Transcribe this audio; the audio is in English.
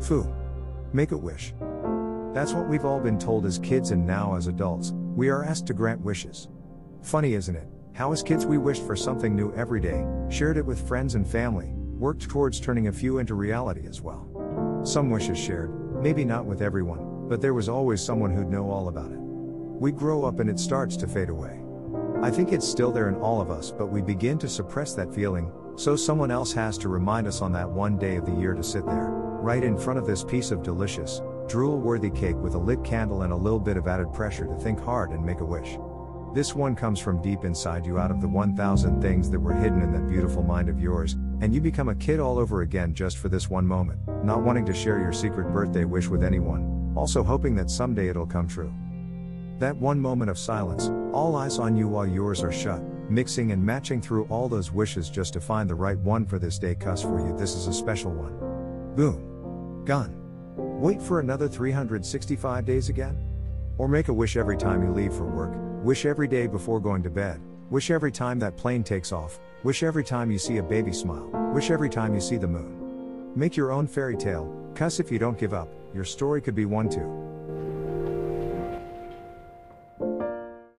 Foo. Make a wish. That's what we've all been told as kids and now as adults, we are asked to grant wishes. Funny, isn't it? How as kids we wished for something new every day, shared it with friends and family, worked towards turning a few into reality as well. Some wishes shared, maybe not with everyone, but there was always someone who'd know all about it. We grow up and it starts to fade away. I think it's still there in all of us, but we begin to suppress that feeling, so someone else has to remind us on that one day of the year to sit there, right in front of this piece of delicious, drool worthy cake with a lit candle and a little bit of added pressure to think hard and make a wish. This one comes from deep inside you out of the 1000 things that were hidden in that beautiful mind of yours, and you become a kid all over again just for this one moment, not wanting to share your secret birthday wish with anyone, also hoping that someday it'll come true. That one moment of silence, all eyes on you while yours are shut, mixing and matching through all those wishes just to find the right one for this day, cuss for you, this is a special one. Boom. Gone. Wait for another 365 days again? Or make a wish every time you leave for work, wish every day before going to bed, wish every time that plane takes off, wish every time you see a baby smile, wish every time you see the moon. Make your own fairy tale, cuss if you don't give up, your story could be one too.